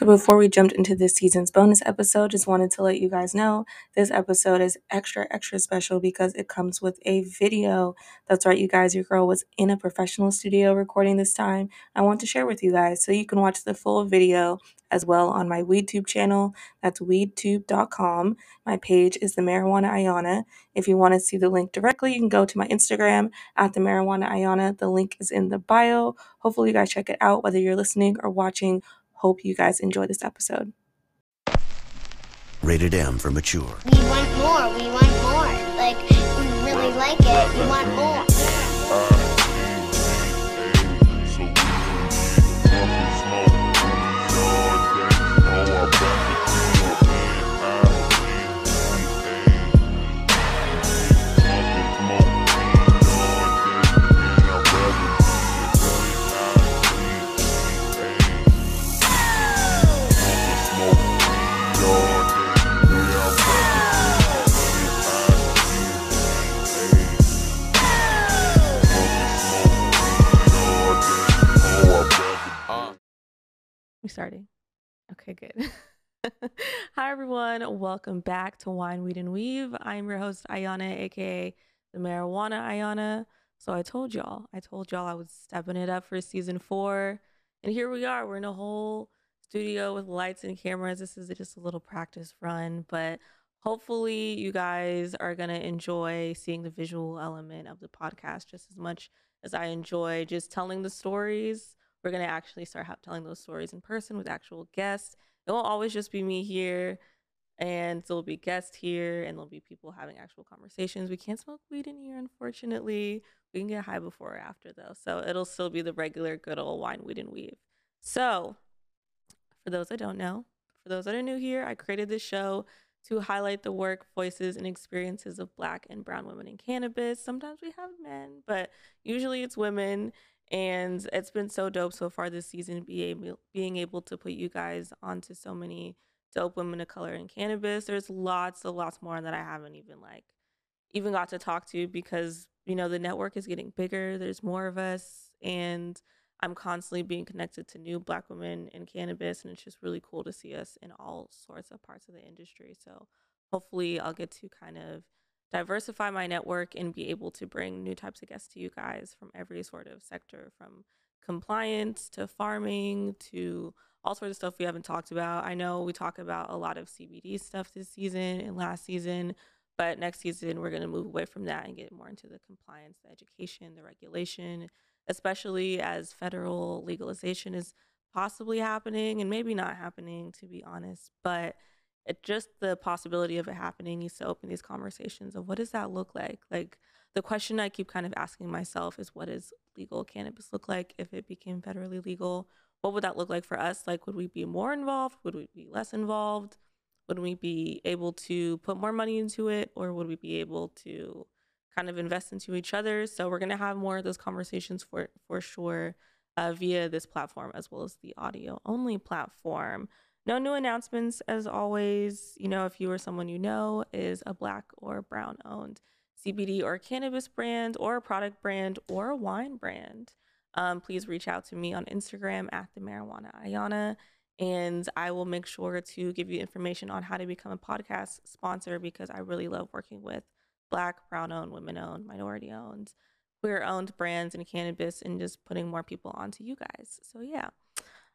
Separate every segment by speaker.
Speaker 1: So, before we jumped into this season's bonus episode, just wanted to let you guys know this episode is extra, extra special because it comes with a video. That's right, you guys, your girl was in a professional studio recording this time. I want to share with you guys so you can watch the full video as well on my WeedTube channel. That's weedtube.com. My page is the Marijuana Ayana. If you want to see the link directly, you can go to my Instagram at the Marijuana Ayana. The link is in the bio. Hopefully, you guys check it out, whether you're listening or watching Hope you guys enjoy this episode.
Speaker 2: Rated M for mature.
Speaker 3: We want more. We want more. Like, we really like it. We want more.
Speaker 1: Everyone, welcome back to Wine, Weed, and Weave. I'm your host Ayana, aka the Marijuana Ayana. So I told y'all, I told y'all I was stepping it up for season four, and here we are. We're in a whole studio with lights and cameras. This is just a little practice run, but hopefully you guys are gonna enjoy seeing the visual element of the podcast just as much as I enjoy just telling the stories we're going to actually start telling those stories in person with actual guests. It won't always just be me here, and there'll be guests here, and there'll be people having actual conversations. We can't smoke weed in here, unfortunately. We can get high before or after, though. So it'll still be the regular good old wine, weed, and weave. So, for those that don't know, for those that are new here, I created this show to highlight the work, voices, and experiences of Black and Brown women in cannabis. Sometimes we have men, but usually it's women and it's been so dope so far this season being able to put you guys onto so many dope women of color in cannabis there's lots of lots more that i haven't even like even got to talk to because you know the network is getting bigger there's more of us and i'm constantly being connected to new black women in cannabis and it's just really cool to see us in all sorts of parts of the industry so hopefully i'll get to kind of diversify my network and be able to bring new types of guests to you guys from every sort of sector from compliance to farming to all sorts of stuff we haven't talked about. I know we talk about a lot of CBD stuff this season and last season, but next season we're going to move away from that and get more into the compliance, the education, the regulation, especially as federal legalization is possibly happening and maybe not happening to be honest, but it just the possibility of it happening needs to open these conversations of what does that look like? Like the question i keep kind of asking myself is what does legal cannabis look like if it became federally legal? What would that look like for us? Like would we be more involved? Would we be less involved? Would we be able to put more money into it or would we be able to kind of invest into each other? So we're going to have more of those conversations for for sure uh, via this platform as well as the audio only platform no new announcements as always. You know, if you or someone you know is a black or brown owned CBD or cannabis brand or a product brand or a wine brand, um, please reach out to me on Instagram at the marijuana Ayana. And I will make sure to give you information on how to become a podcast sponsor because I really love working with black, brown owned, women owned, minority owned, queer owned brands in cannabis and just putting more people onto you guys. So, yeah.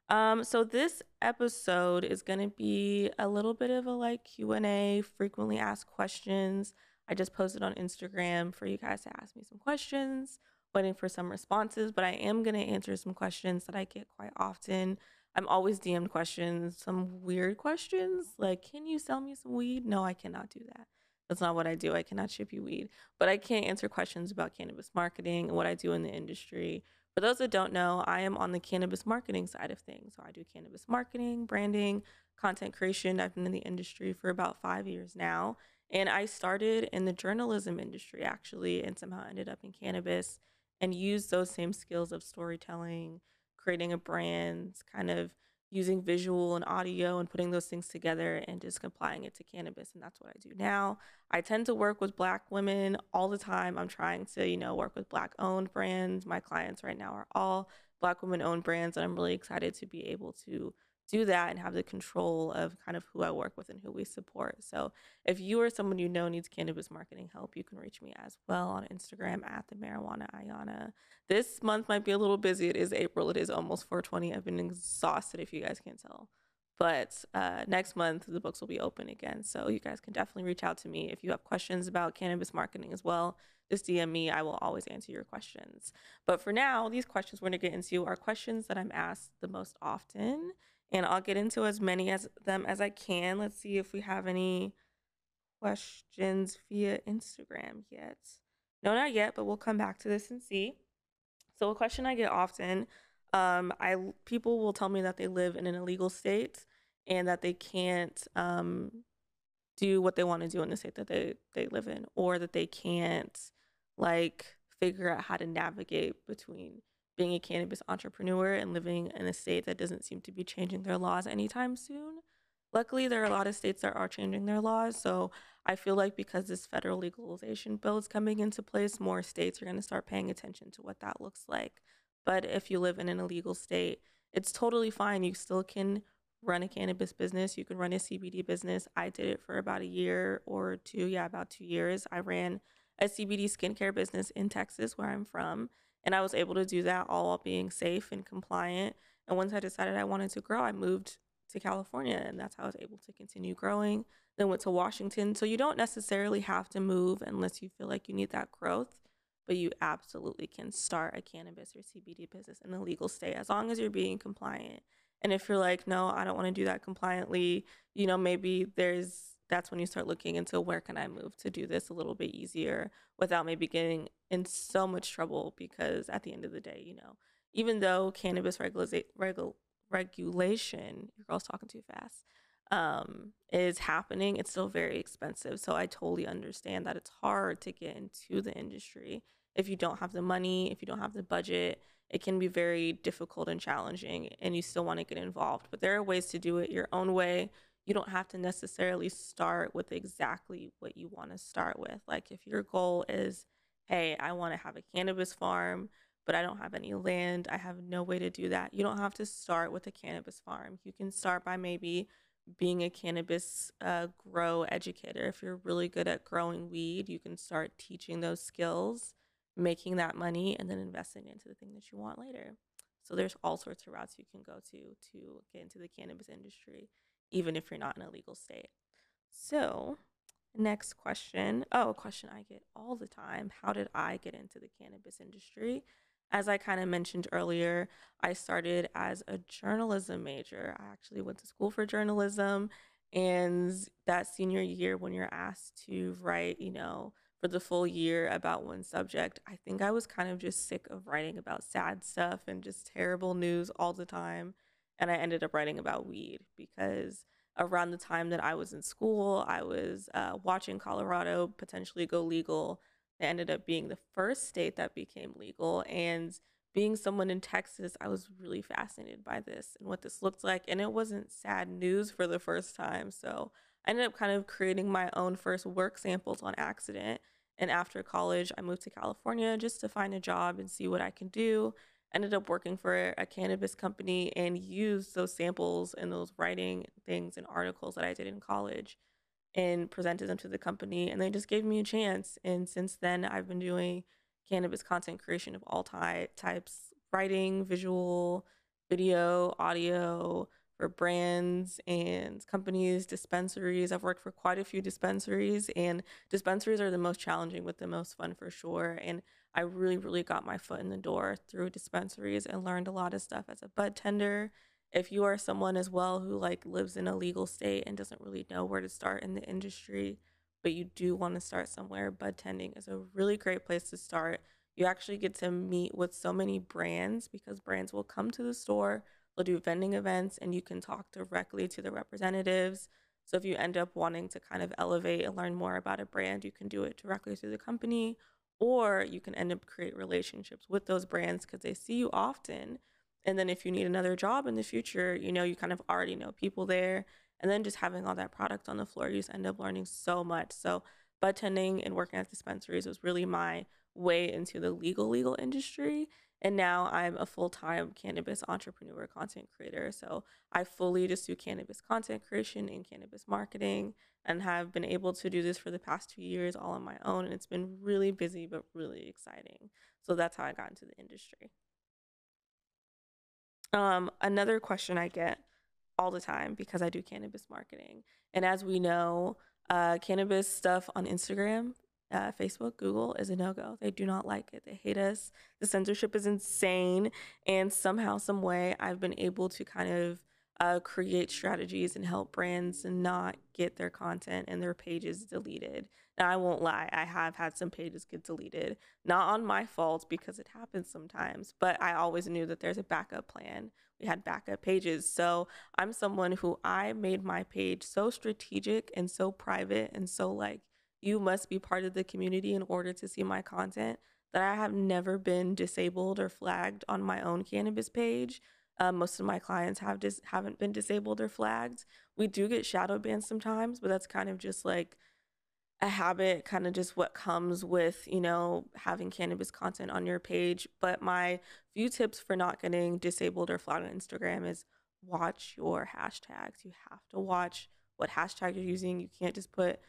Speaker 1: Um, so this episode is going to be a little bit of a like Q&A, frequently asked questions. I just posted on Instagram for you guys to ask me some questions, waiting for some responses, but I am going to answer some questions that I get quite often. I'm always DM'd questions, some weird questions like, can you sell me some weed? No, I cannot do that. That's not what I do. I cannot ship you weed, but I can answer questions about cannabis marketing and what I do in the industry for those that don't know, I am on the cannabis marketing side of things. So I do cannabis marketing, branding, content creation. I've been in the industry for about five years now. And I started in the journalism industry actually, and somehow ended up in cannabis and used those same skills of storytelling, creating a brand, kind of using visual and audio and putting those things together and just applying it to cannabis and that's what I do now. I tend to work with black women all the time. I'm trying to, you know, work with black owned brands. My clients right now are all black women owned brands and I'm really excited to be able to do that and have the control of kind of who I work with and who we support. So if you or someone you know needs cannabis marketing help, you can reach me as well on Instagram at the marijuana Ayana. This month might be a little busy. It is April. It is almost 420. I've been exhausted if you guys can't tell. But uh, next month, the books will be open again. So you guys can definitely reach out to me if you have questions about cannabis marketing as well. Just DM me. I will always answer your questions. But for now, these questions we're going to get into are questions that I'm asked the most often and I'll get into as many as them as I can. Let's see if we have any questions via Instagram yet. No, not yet, but we'll come back to this and see. So a question I get often, um, I people will tell me that they live in an illegal state and that they can't um, do what they want to do in the state that they they live in, or that they can't like figure out how to navigate between being a cannabis entrepreneur and living in a state that doesn't seem to be changing their laws anytime soon. Luckily, there are a lot of states that are changing their laws. So I feel like because this federal legalization bill is coming into place, more states are going to start paying attention to what that looks like. But if you live in an illegal state, it's totally fine. You still can run a cannabis business, you can run a CBD business. I did it for about a year or two. Yeah, about two years. I ran a CBD skincare business in Texas, where I'm from. And I was able to do that all while being safe and compliant. And once I decided I wanted to grow, I moved to California and that's how I was able to continue growing. Then went to Washington. So you don't necessarily have to move unless you feel like you need that growth, but you absolutely can start a cannabis or CBD business in a legal state as long as you're being compliant. And if you're like, no, I don't want to do that compliantly, you know, maybe there's that's when you start looking into where can I move to do this a little bit easier without maybe getting in so much trouble because at the end of the day, you know, even though cannabis regula- regul- regulation, your girl's talking too fast, um, is happening, it's still very expensive. So I totally understand that it's hard to get into the industry if you don't have the money, if you don't have the budget. It can be very difficult and challenging, and you still want to get involved. But there are ways to do it your own way you don't have to necessarily start with exactly what you want to start with. Like if your goal is, hey, I want to have a cannabis farm, but I don't have any land, I have no way to do that. You don't have to start with a cannabis farm. You can start by maybe being a cannabis uh, grow educator. If you're really good at growing weed, you can start teaching those skills, making that money, and then investing into the thing that you want later. So there's all sorts of routes you can go to to get into the cannabis industry even if you're not in a legal state. So, next question. Oh, a question I get all the time. How did I get into the cannabis industry? As I kind of mentioned earlier, I started as a journalism major. I actually went to school for journalism. And that senior year, when you're asked to write, you know, for the full year about one subject, I think I was kind of just sick of writing about sad stuff and just terrible news all the time and I ended up writing about weed because around the time that I was in school, I was uh, watching Colorado potentially go legal. It ended up being the first state that became legal. And being someone in Texas, I was really fascinated by this and what this looked like. And it wasn't sad news for the first time. So I ended up kind of creating my own first work samples on accident. And after college, I moved to California just to find a job and see what I can do ended up working for a cannabis company and used those samples and those writing things and articles that I did in college and presented them to the company and they just gave me a chance. And since then I've been doing cannabis content creation of all ty- types writing visual video audio for brands and companies dispensaries. I've worked for quite a few dispensaries and dispensaries are the most challenging but the most fun for sure. And I really, really got my foot in the door through dispensaries and learned a lot of stuff as a bud tender. If you are someone as well who like lives in a legal state and doesn't really know where to start in the industry, but you do want to start somewhere, bud tending is a really great place to start. You actually get to meet with so many brands because brands will come to the store, they'll do vending events, and you can talk directly to the representatives. So if you end up wanting to kind of elevate and learn more about a brand, you can do it directly through the company or you can end up create relationships with those brands because they see you often. And then if you need another job in the future you know you kind of already know people there. And then just having all that product on the floor you just end up learning so much. So bud tending and working at dispensaries was really my way into the legal legal industry And now I'm a full time cannabis entrepreneur, content creator. So I fully just do cannabis content creation and cannabis marketing and have been able to do this for the past two years all on my own. And it's been really busy, but really exciting. So that's how I got into the industry. Um, another question I get all the time because I do cannabis marketing. And as we know, uh, cannabis stuff on Instagram, uh, Facebook, Google is a no go. They do not like it. They hate us. The censorship is insane. And somehow, some way, I've been able to kind of uh, create strategies and help brands not get their content and their pages deleted. Now, I won't lie, I have had some pages get deleted, not on my fault because it happens sometimes, but I always knew that there's a backup plan. We had backup pages. So I'm someone who I made my page so strategic and so private and so like, you must be part of the community in order to see my content that I have never been disabled or flagged on my own cannabis page. Uh, most of my clients have dis- haven't been disabled or flagged. We do get shadow banned sometimes, but that's kind of just like a habit, kind of just what comes with, you know, having cannabis content on your page. But my few tips for not getting disabled or flagged on Instagram is watch your hashtags. You have to watch what hashtag you're using. You can't just put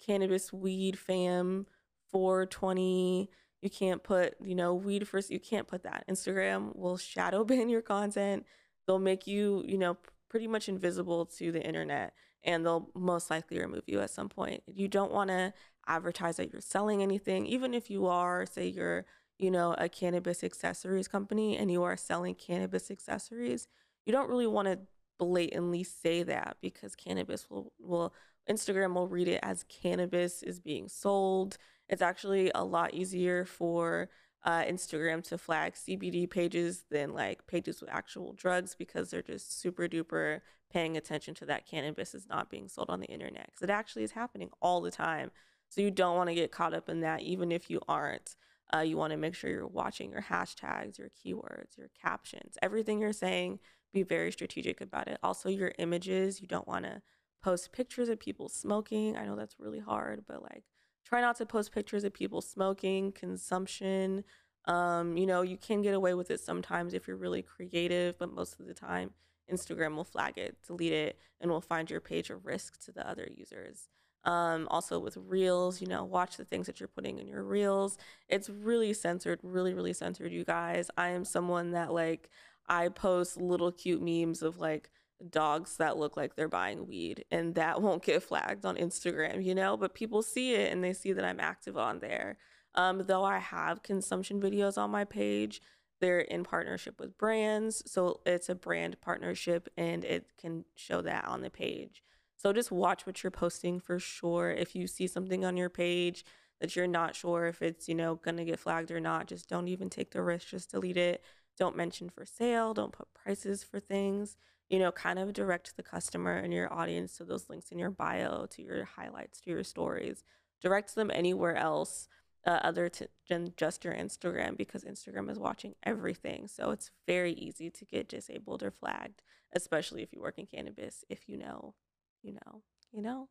Speaker 1: cannabis weed fam 420 you can't put, you know, weed first. You can't put that. Instagram will shadow ban your content. They'll make you, you know, pretty much invisible to the internet and they'll most likely remove you at some point. You don't want to advertise that you're selling anything, even if you are, say you're, you know, a cannabis accessories company and you are selling cannabis accessories. You don't really want to blatantly say that because cannabis will will Instagram will read it as cannabis is being sold it's actually a lot easier for uh, Instagram to flag CBD pages than like pages with actual drugs because they're just super duper paying attention to that cannabis is not being sold on the internet because it actually is happening all the time. So you don't want to get caught up in that, even if you aren't. Uh, you want to make sure you're watching your hashtags, your keywords, your captions, everything you're saying. Be very strategic about it. Also, your images. You don't want to post pictures of people smoking. I know that's really hard, but like try not to post pictures of people smoking, consumption. Um, you know, you can get away with it sometimes if you're really creative, but most of the time, Instagram will flag it, delete it, and will find your page a risk to the other users. Um, also with reels, you know, watch the things that you're putting in your reels. It's really censored, really, really censored, you guys. I am someone that like I post little cute memes of like dogs that look like they're buying weed and that won't get flagged on Instagram, you know, but people see it and they see that I'm active on there. Um, though I have consumption videos on my page, they're in partnership with brands. So it's a brand partnership and it can show that on the page. So just watch what you're posting for sure. If you see something on your page that you're not sure if it's, you know, going to get flagged or not, just don't even take the risk, just delete it. Don't mention for sale, don't put prices for things you know, kind of direct the customer and your audience to those links in your bio, to your highlights, to your stories. Direct them anywhere else uh, other to, than just your Instagram because Instagram is watching everything. So it's very easy to get disabled or flagged, especially if you work in cannabis. If you know, you know, you know.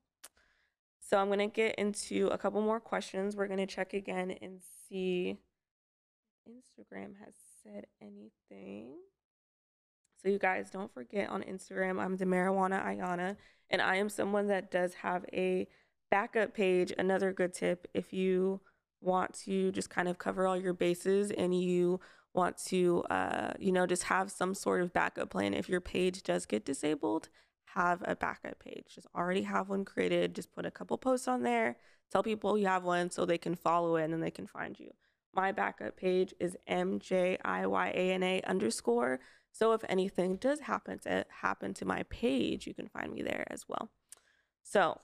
Speaker 1: So I'm going to get into a couple more questions. We're going to check again and see Instagram has said anything. So you guys don't forget on Instagram, I'm the marijuana Ayana, and I am someone that does have a backup page. Another good tip if you want to just kind of cover all your bases and you want to, uh, you know, just have some sort of backup plan. If your page does get disabled, have a backup page. Just already have one created. Just put a couple posts on there. Tell people you have one so they can follow it and then they can find you. My backup page is MJIYANA underscore. So if anything does happen to happen to my page, you can find me there as well. So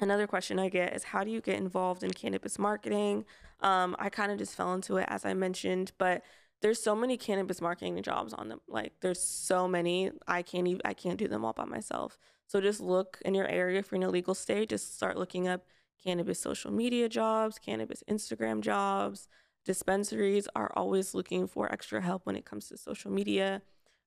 Speaker 1: another question I get is how do you get involved in cannabis marketing? Um, I kind of just fell into it as I mentioned, but there's so many cannabis marketing jobs on them. Like there's so many. I can't even I can't do them all by myself. So just look in your area if you're in a legal state. Just start looking up cannabis social media jobs, cannabis Instagram jobs, dispensaries are always looking for extra help when it comes to social media.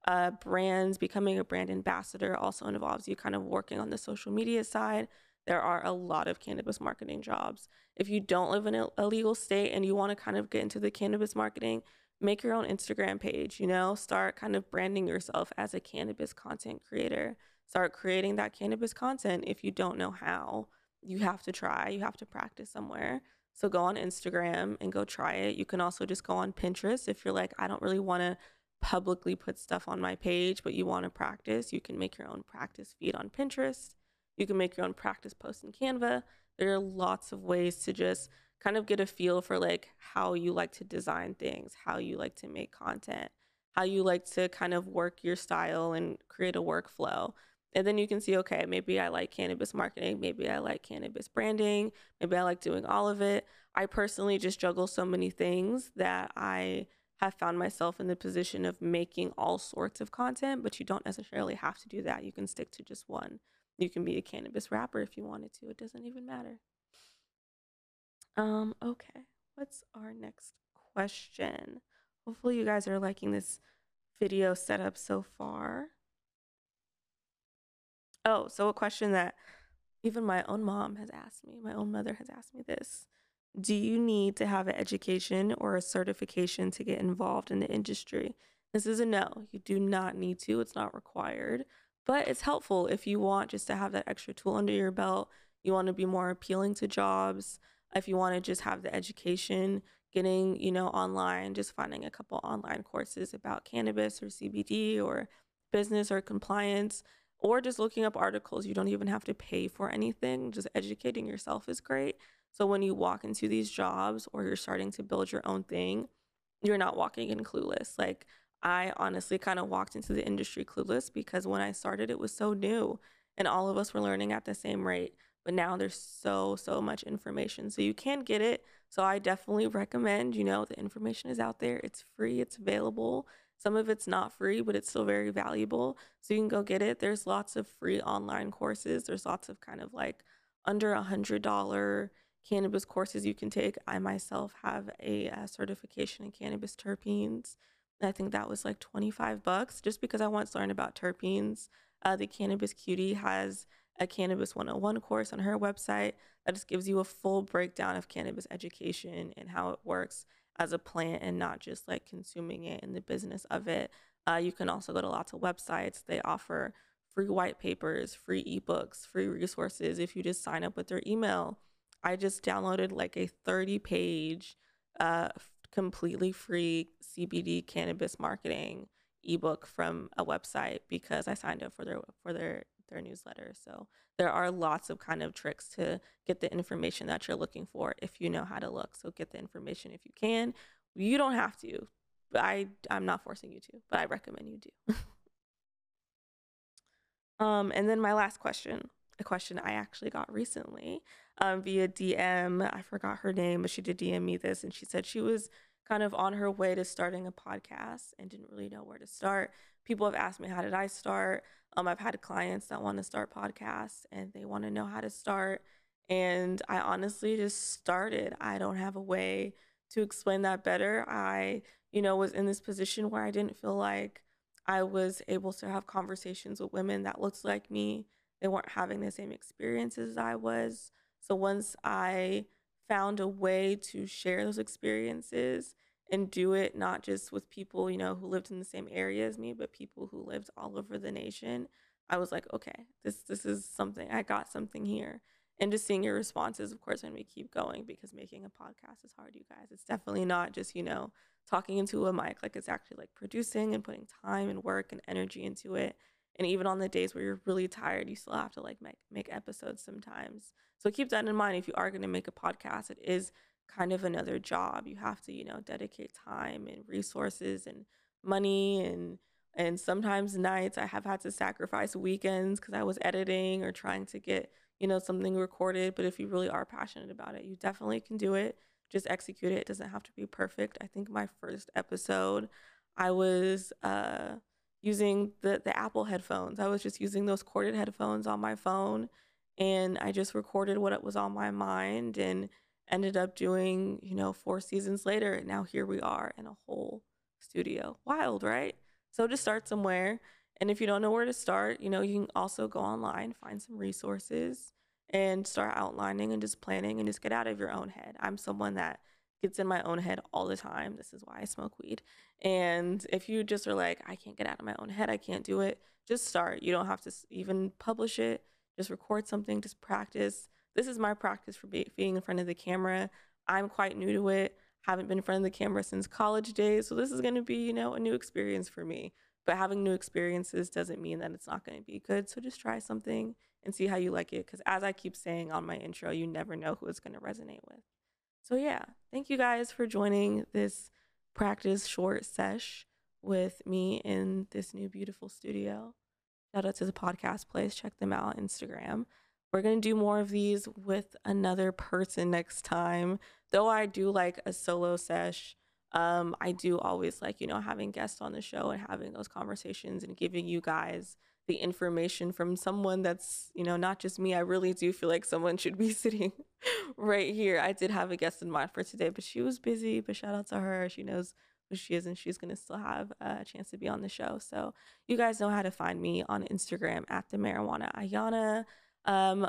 Speaker 1: Uh, brands, becoming a brand ambassador also involves you kind of working on the social media side. There are a lot of cannabis marketing jobs. If you don't live in a, legal state and you want to kind of get into the cannabis marketing, make your own Instagram page, you know, start kind of branding yourself as a cannabis content creator. Start creating that cannabis content if you don't know how. You have to try, you have to practice somewhere. So go on Instagram and go try it. You can also just go on Pinterest if you're like, I don't really want to publicly put stuff on my page, but you want to practice. You can make your own practice feed on Pinterest. You can make your own practice post in Canva. There are lots of ways to just kind of get a feel for like how you like to design things, how you like to make content, how you like to kind of work your style and create a workflow. And then you can see, okay, maybe I like cannabis marketing, maybe I like cannabis branding, maybe I like doing all of it. I personally just juggle so many things that I have found myself in the position of making all sorts of content, but you don't necessarily have to do that. You can stick to just one. You can be a cannabis rapper if you wanted to. It doesn't even matter. Um, okay. What's our next question? Hopefully you guys are liking this video setup so far. Oh, so a question that even my own mom has asked me, my own mother has asked me this. Do you need to have an education or a certification to get involved in the industry? This is a no. You do not need to. It's not required, but it's helpful if you want just to have that extra tool under your belt. You want to be more appealing to jobs if you want to just have the education getting you know online just finding a couple online courses about cannabis or cbd or business or compliance or just looking up articles you don't even have to pay for anything just educating yourself is great. So when you walk into these jobs or you're starting to build your own thing you're not walking in clueless. Like i honestly kind of walked into the industry clueless because when i started it was so new and all of us were learning at the same rate but now there's so so much information. So you can get it. So i definitely recommend you know the information is out there. It's free. It's available some of it's not free but it's still very valuable so you can go get it. There's lots of free online courses. There's lots of kind of like under a hundred dollar cannabis courses you can take. I myself have a, a certification in cannabis terpenes. I think that was like 25 bucks just because i want to learn about terpenes. Uh, the cannabis cutie has a Cannabis 101 course on her website that just gives you a full breakdown of cannabis education and how it works as a plant and not just like consuming it in the business of it. Uh, you can also go to lots of websites. They offer free white papers, free ebooks, free resources if you just sign up with their email. I just downloaded like a 30 page, uh, completely free CBD cannabis marketing ebook from a website because I signed up for their for their their newsletter. So there are lots of kind of tricks to get the information that you're looking for if you know how to look. So get the information if you can. You don't have to. But I I'm not forcing you to, but I recommend you do. um and then my last question, a question I actually got recently um via DM. I forgot her name, but she did DM me this and she said she was kind of on her way to starting a podcast and didn't really know where to start. People have asked me, how did I start? Um, I've had clients that want to start podcasts and they want to know how to start. And I honestly just started. I don't have a way to explain that better. I, you know, was in this position where I didn't feel like I was able to have conversations with women that looked like me. They weren't having the same experiences as I was. So once I found a way to share those experiences and do it not just with people, you know, who lived in the same area as me, but people who lived all over the nation. I was like, okay, this this is something. I got something here. And just seeing your responses, of course, when we keep going because making a podcast is hard, you guys. It's definitely not just, you know, talking into a mic. Like it's actually like producing and putting time and work and energy into it. And even on the days where you're really tired, you still have to like make make episodes sometimes. So keep that in mind if you are going to make a podcast. It is kind of another job. You have to, you know, dedicate time and resources and money and and sometimes nights I have had to sacrifice weekends cuz I was editing or trying to get, you know, something recorded, but if you really are passionate about it, you definitely can do it. Just execute it. It doesn't have to be perfect. I think my first episode I was uh using the the Apple headphones. I was just using those corded headphones on my phone and I just recorded what it was on my mind and ended up doing, you know, four seasons later. And now here we are in a whole studio. Wild, right? So just start somewhere. And if you don't know where to start, you know, you can also go online, find some resources and start outlining and just planning and just get out of your own head. I'm someone that gets in my own head all the time. This is why I smoke weed. And if you just are like, I can't get out of my own head, I can't do it, just start. You don't have to even publish it. Just record something, just practice. This is my practice for be- being in front of the camera. I'm quite new to it. Haven't been in front of the camera since college days. So this is going to be, you know, a new experience for me. But having new experiences doesn't mean that it's not going to be good. So just try something and see how you like it. Because as I keep saying on my intro, you never know who it's going to resonate with. So yeah, thank you guys for joining this practice short sesh with me in this new beautiful studio. Shout out to the podcast place. Check them out on Instagram. We're going to do more of these with another person next time. Though I do like a solo sesh, um, I do always like, you know, having guests on the show and having those conversations and giving you guys the information from someone that's, you know, not just me. I really do feel like someone should be sitting right here. I did have a guest in mind for today, but she was busy. But shout out to her. She knows who she is and she's going to still have a chance to be on the show. So you guys know how to find me on Instagram at the marijuana Ayana. Um,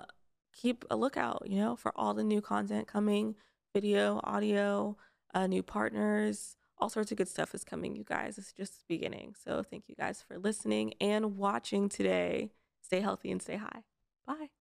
Speaker 1: keep a lookout, you know, for all the new content coming, video, audio, uh, new partners, all sorts of good stuff is coming, you guys. It's just beginning. So thank you guys for listening and watching today. Stay healthy and stay high. Bye.